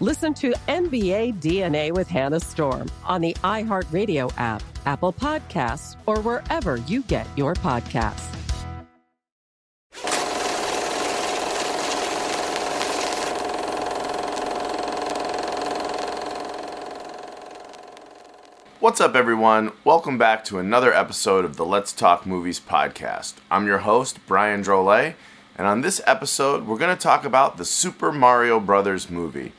Listen to NBA DNA with Hannah Storm on the iHeartRadio app, Apple Podcasts, or wherever you get your podcasts. What's up, everyone? Welcome back to another episode of the Let's Talk Movies podcast. I'm your host, Brian Drolet, and on this episode, we're going to talk about the Super Mario Brothers movie.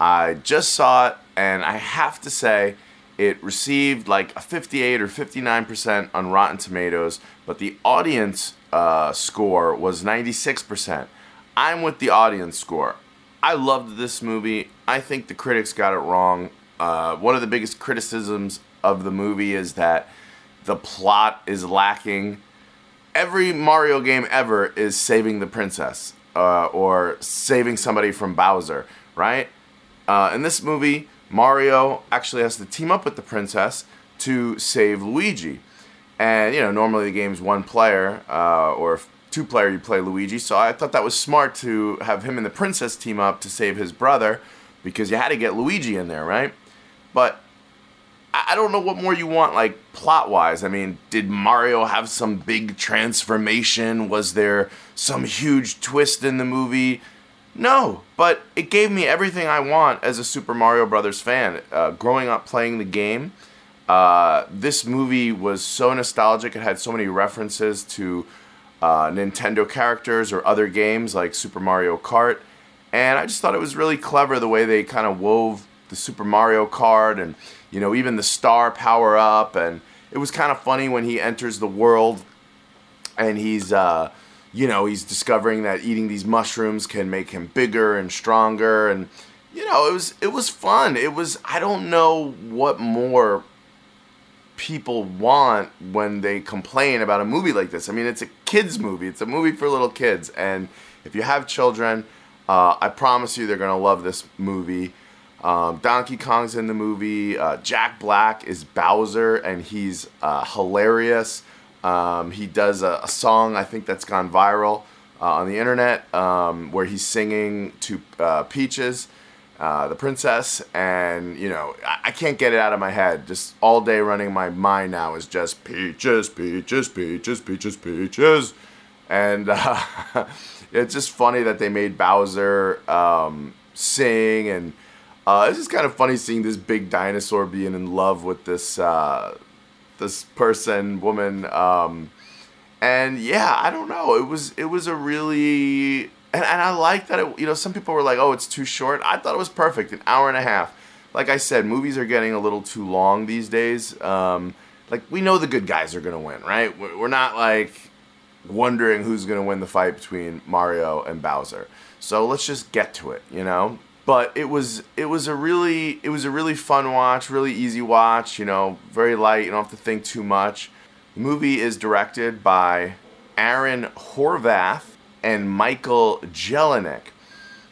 I just saw it, and I have to say, it received like a 58 or 59% on Rotten Tomatoes, but the audience uh, score was 96%. I'm with the audience score. I loved this movie. I think the critics got it wrong. Uh, one of the biggest criticisms of the movie is that the plot is lacking. Every Mario game ever is saving the princess uh, or saving somebody from Bowser, right? Uh, in this movie, Mario actually has to team up with the princess to save Luigi. And, you know, normally the game's one player, uh, or two player, you play Luigi. So I thought that was smart to have him and the princess team up to save his brother because you had to get Luigi in there, right? But I don't know what more you want, like plot wise. I mean, did Mario have some big transformation? Was there some huge twist in the movie? No, but it gave me everything I want as a Super Mario Brothers fan. Uh, growing up playing the game, uh, this movie was so nostalgic. It had so many references to uh, Nintendo characters or other games like Super Mario Kart, and I just thought it was really clever the way they kind of wove the Super Mario Kart and you know even the star power up, and it was kind of funny when he enters the world and he's uh, you know, he's discovering that eating these mushrooms can make him bigger and stronger and you know, it was it was fun. It was I don't know what more people want when they complain about a movie like this. I mean, it's a kids movie. It's a movie for little kids and if you have children, uh, I promise you they're going to love this movie. Um, Donkey Kong's in the movie. Uh, Jack Black is Bowser, and he's uh, hilarious. Um, he does a, a, song I think that's gone viral uh, on the internet um, where he's singing to uh, Peaches, uh, the princess, and you know I, I, can't get it out of my head. Just all day running my mind now is just Peaches, Peaches, Peaches, Peaches, Peaches, and uh, it's just funny that they made Bowser um, sing and. Uh, it's just kind of funny seeing this big dinosaur being in love with this uh, this person, woman. Um, and yeah, I don't know. It was it was a really and, and I like that it you know some people were like, oh, it's too short. I thought it was perfect, an hour and a half. Like I said, movies are getting a little too long these days. Um, like we know the good guys are gonna win, right? We're not like wondering who's gonna win the fight between Mario and Bowser. So let's just get to it, you know but it was it was a really it was a really fun watch, really easy watch. You know, very light. You don't have to think too much. The movie is directed by Aaron Horvath and Michael Jelenic.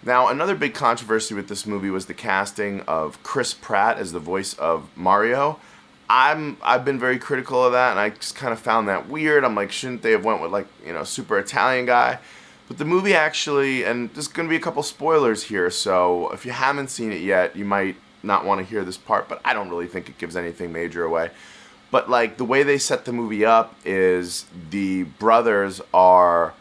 Now, another big controversy with this movie was the casting of Chris Pratt as the voice of Mario. I'm I've been very critical of that, and I just kind of found that weird. I'm like, shouldn't they have went with like you know super Italian guy? But the movie actually, and there's going to be a couple spoilers here, so if you haven't seen it yet, you might not want to hear this part. But I don't really think it gives anything major away. But like the way they set the movie up is the brothers are.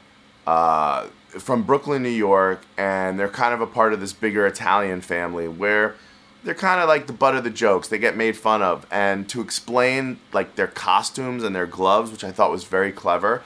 Uh, from Brooklyn, New York, and they're kind of a part of this bigger Italian family where they're kind of like the butt of the jokes. They get made fun of, and to explain like their costumes and their gloves, which I thought was very clever.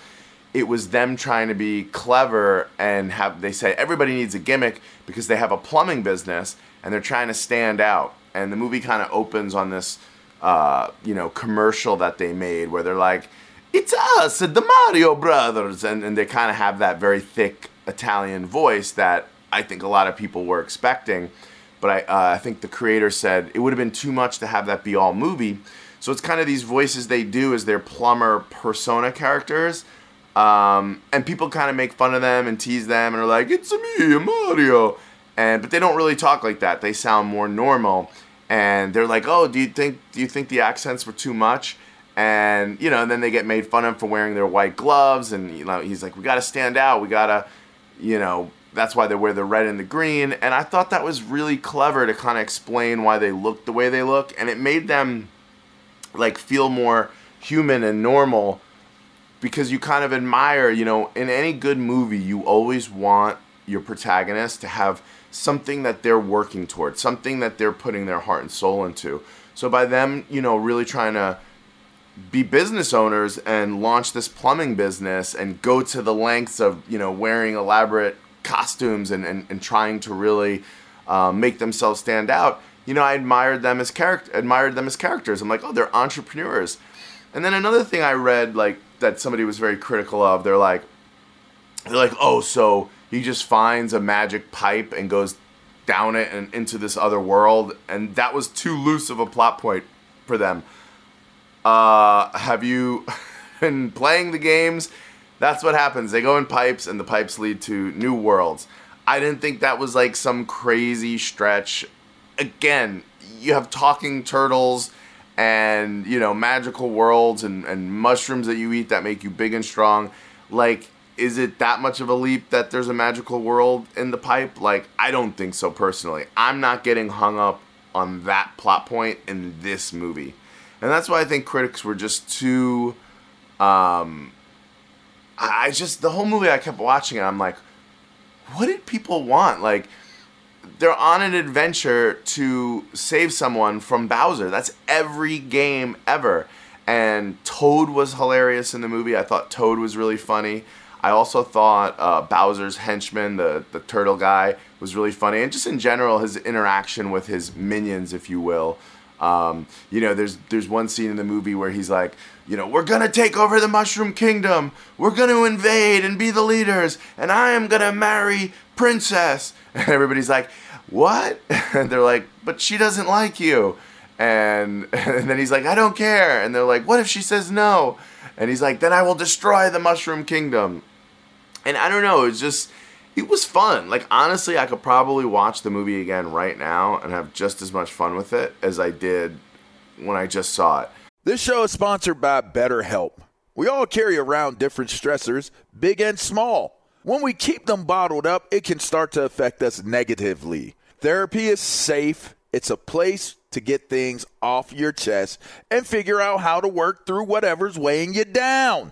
It was them trying to be clever and have they say everybody needs a gimmick because they have a plumbing business and they're trying to stand out. And the movie kind of opens on this, uh, you know, commercial that they made where they're like, "It's us, the Mario Brothers," and, and they kind of have that very thick Italian voice that I think a lot of people were expecting. But I, uh, I think the creator said it would have been too much to have that be all movie. So it's kind of these voices they do as their plumber persona characters. Um, and people kind of make fun of them and tease them and are like, it's me, Mario. And, but they don't really talk like that. They sound more normal. And they're like, oh, do you think, do you think the accents were too much? And, you know, and then they get made fun of for wearing their white gloves. And, you know, he's like, we got to stand out. We got to, you know, that's why they wear the red and the green. And I thought that was really clever to kind of explain why they look the way they look. And it made them like feel more human and normal because you kind of admire, you know, in any good movie, you always want your protagonist to have something that they're working towards, something that they're putting their heart and soul into. So by them, you know, really trying to be business owners and launch this plumbing business and go to the lengths of you know wearing elaborate costumes and, and, and trying to really um, make themselves stand out you know i admired them as character admired them as characters i'm like oh they're entrepreneurs and then another thing i read like that somebody was very critical of they're like they're like oh so he just finds a magic pipe and goes down it and into this other world and that was too loose of a plot point for them uh, have you been playing the games? That's what happens. They go in pipes, and the pipes lead to new worlds. I didn't think that was like some crazy stretch. Again, you have talking turtles and you know magical worlds and, and mushrooms that you eat that make you big and strong like is it that much of a leap that there's a magical world in the pipe like i don't think so personally i'm not getting hung up on that plot point in this movie and that's why I think critics were just too. Um, I just the whole movie I kept watching it. I'm like, what did people want? Like, they're on an adventure to save someone from Bowser. That's every game ever. And Toad was hilarious in the movie. I thought Toad was really funny. I also thought uh, Bowser's henchman, the, the turtle guy, was really funny. And just in general, his interaction with his minions, if you will, um, you know, there's there's one scene in the movie where he's like, you know, we're gonna take over the Mushroom Kingdom. We're gonna invade and be the leaders, and I am gonna marry Princess. And everybody's like, what? And they're like, but she doesn't like you. And, and then he's like, I don't care. And they're like, what if she says no? And he's like, then I will destroy the Mushroom Kingdom. And I don't know, it's just it was fun. Like honestly, I could probably watch the movie again right now and have just as much fun with it as I did when I just saw it. This show is sponsored by BetterHelp. We all carry around different stressors, big and small. When we keep them bottled up, it can start to affect us negatively. Therapy is safe. It's a place to get things off your chest and figure out how to work through whatever's weighing you down.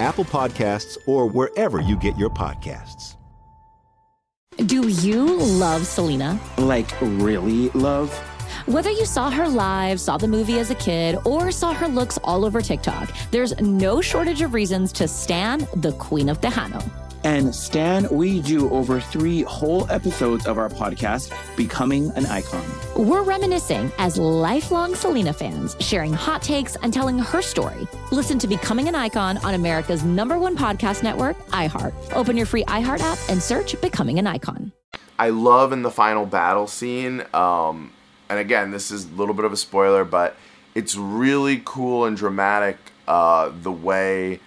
Apple Podcasts, or wherever you get your podcasts. Do you love Selena? Like, really love? Whether you saw her live, saw the movie as a kid, or saw her looks all over TikTok, there's no shortage of reasons to stan the Queen of Tejano. And Stan, we do over three whole episodes of our podcast, Becoming an Icon. We're reminiscing as lifelong Selena fans, sharing hot takes and telling her story. Listen to Becoming an Icon on America's number one podcast network, iHeart. Open your free iHeart app and search Becoming an Icon. I love in the final battle scene, um, and again, this is a little bit of a spoiler, but it's really cool and dramatic uh, the way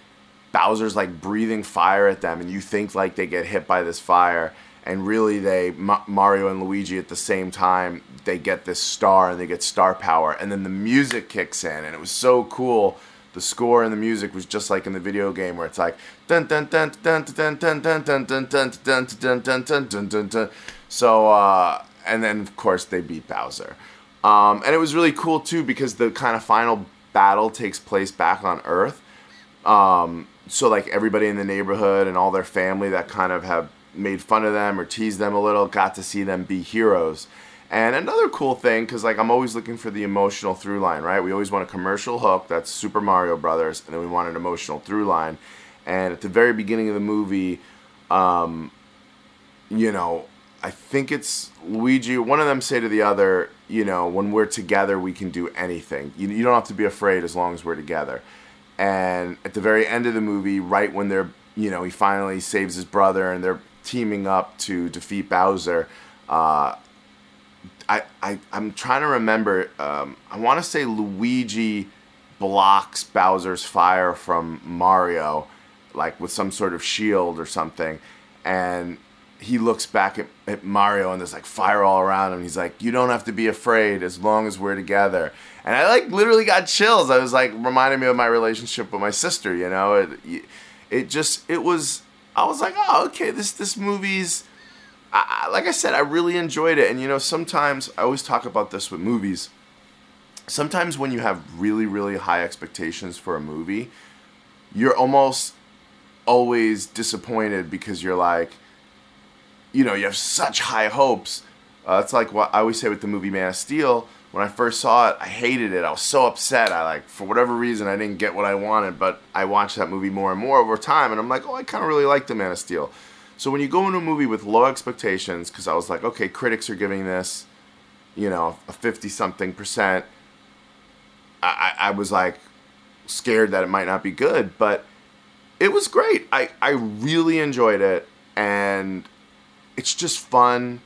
Bowser's like breathing fire at them, and you think like they get hit by this fire, and really they Ma- Mario and Luigi at the same time they get this star and they get star power, and then the music kicks in, and it was so cool. The score and the music was just like in the video game where it's like dun dun dun dun dun dun dun dun dun dun dun dun dun dun dun dun dun. So uh, and then of course they beat Bowser, um, and it was really cool too because the kind of final battle takes place back on Earth. Um, so like everybody in the neighborhood and all their family that kind of have made fun of them or teased them a little got to see them be heroes. And another cool thing, because like I'm always looking for the emotional through line, right? We always want a commercial hook, that's Super Mario Brothers, and then we want an emotional through line. And at the very beginning of the movie, um, you know, I think it's Luigi. One of them say to the other, you know, when we're together, we can do anything. You, you don't have to be afraid as long as we're together and at the very end of the movie, right when they're you know he finally saves his brother and they're teaming up to defeat Bowser. Uh, I, I I'm trying to remember. Um, I want to say Luigi blocks Bowser's fire from Mario, like with some sort of shield or something, and he looks back at, at Mario and there's like fire all around him. He's like, "You don't have to be afraid as long as we're together." And I like literally got chills. I was like reminding me of my relationship with my sister. You know, it it just it was. I was like, "Oh, okay. This this movie's." I, like I said, I really enjoyed it. And you know, sometimes I always talk about this with movies. Sometimes when you have really really high expectations for a movie, you're almost always disappointed because you're like you know, you have such high hopes. Uh, it's like what I always say with the movie Man of Steel. When I first saw it, I hated it. I was so upset. I like, for whatever reason, I didn't get what I wanted. But I watched that movie more and more over time, and I'm like, oh, I kind of really like the Man of Steel. So when you go into a movie with low expectations, because I was like, okay, critics are giving this, you know, a 50 something percent, I, I was like scared that it might not be good, but it was great. I, I really enjoyed it, and it's just fun.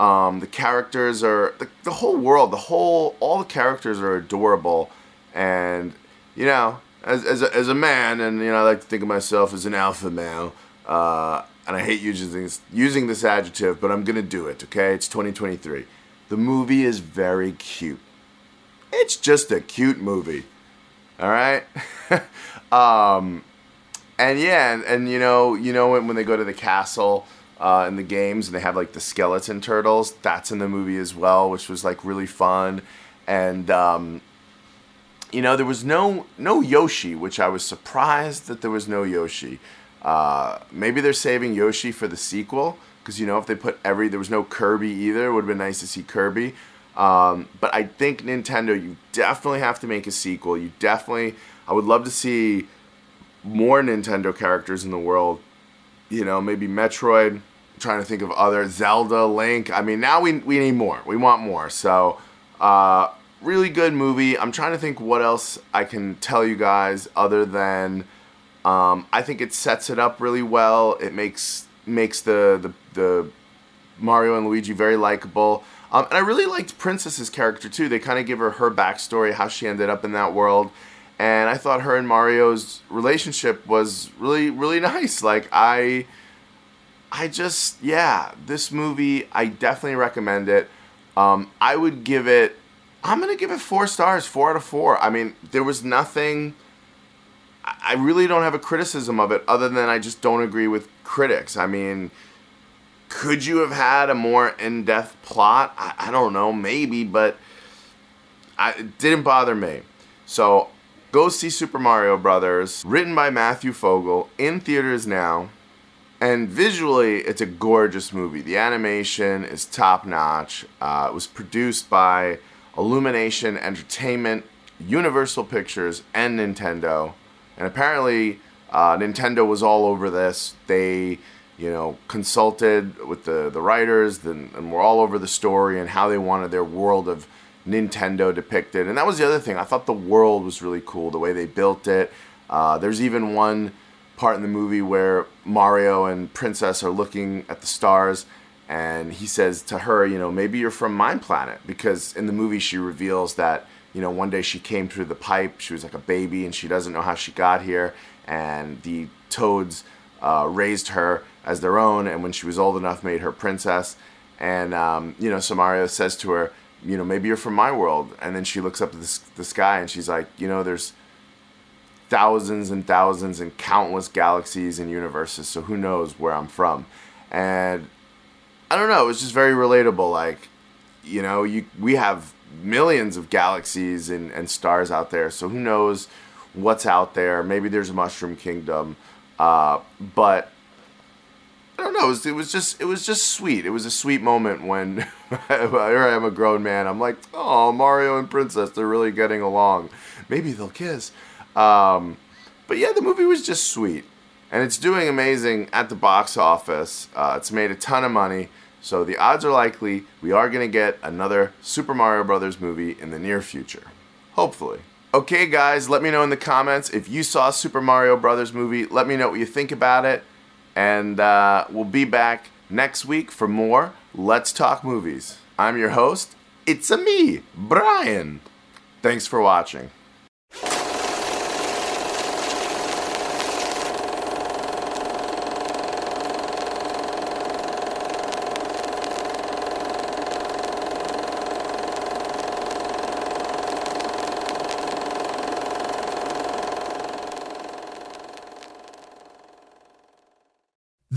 Um, the characters are the, the whole world, the whole all the characters are adorable, and you know, as as a, as a man, and you know, I like to think of myself as an alpha male. Uh, and I hate using this, using this adjective, but I'm gonna do it. Okay, it's 2023. The movie is very cute. It's just a cute movie. All right. um, and yeah, and, and you know, you know when, when they go to the castle uh, in the games, and they have like the skeleton turtles. That's in the movie as well, which was like really fun. And um, you know, there was no no Yoshi, which I was surprised that there was no Yoshi. Uh, maybe they're saving Yoshi for the sequel because you know if they put every there was no Kirby either, it would have been nice to see Kirby. Um, but I think Nintendo, you definitely have to make a sequel. You definitely, I would love to see more Nintendo characters in the world. You know, maybe Metroid, trying to think of other Zelda, Link. I mean, now we we need more. We want more. So, uh, really good movie. I'm trying to think what else I can tell you guys other than um, I think it sets it up really well. It makes makes the the, the Mario and Luigi very likable. Um, and I really liked Princess's character too. They kind of give her her backstory, how she ended up in that world, and I thought her and Mario's relationship was really really nice. Like I I just yeah, this movie I definitely recommend it. Um, I would give it I'm gonna give it four stars, four out of four. I mean, there was nothing I really don't have a criticism of it other than I just don't agree with critics. I mean, could you have had a more in-depth plot? I, I don't know, maybe, but I, it didn't bother me. So go see Super Mario Brothers, written by Matthew Fogel, in theaters now. And visually, it's a gorgeous movie. The animation is top notch. Uh, it was produced by Illumination Entertainment, Universal Pictures, and Nintendo. And apparently, uh, Nintendo was all over this. They you know, consulted with the, the writers and, and were all over the story and how they wanted their world of Nintendo depicted. And that was the other thing. I thought the world was really cool, the way they built it. Uh, there's even one part in the movie where Mario and Princess are looking at the stars and he says to her, you know, maybe you're from my planet because in the movie she reveals that, you know, one day she came through the pipe, she was like a baby and she doesn't know how she got here and the toads uh, raised her as their own, and when she was old enough, made her princess. And um, you know, Samario says to her, you know, maybe you're from my world. And then she looks up at the, the sky and she's like, you know, there's thousands and thousands and countless galaxies and universes. So who knows where I'm from? And I don't know. It was just very relatable. Like, you know, you we have millions of galaxies and, and stars out there. So who knows what's out there? Maybe there's a mushroom kingdom. Uh, but I don't know. It was, it was, just it was just sweet. It was a sweet moment when here I am a grown man. I'm like, oh, Mario and Princess, they're really getting along. Maybe they'll kiss. Um, but yeah, the movie was just sweet, and it's doing amazing at the box office. Uh, it's made a ton of money, so the odds are likely we are going to get another Super Mario Brothers movie in the near future. Hopefully. Okay, guys, let me know in the comments if you saw Super Mario Brothers movie. Let me know what you think about it. And uh, we'll be back next week for more Let's Talk Movies. I'm your host. It's a me, Brian. Thanks for watching.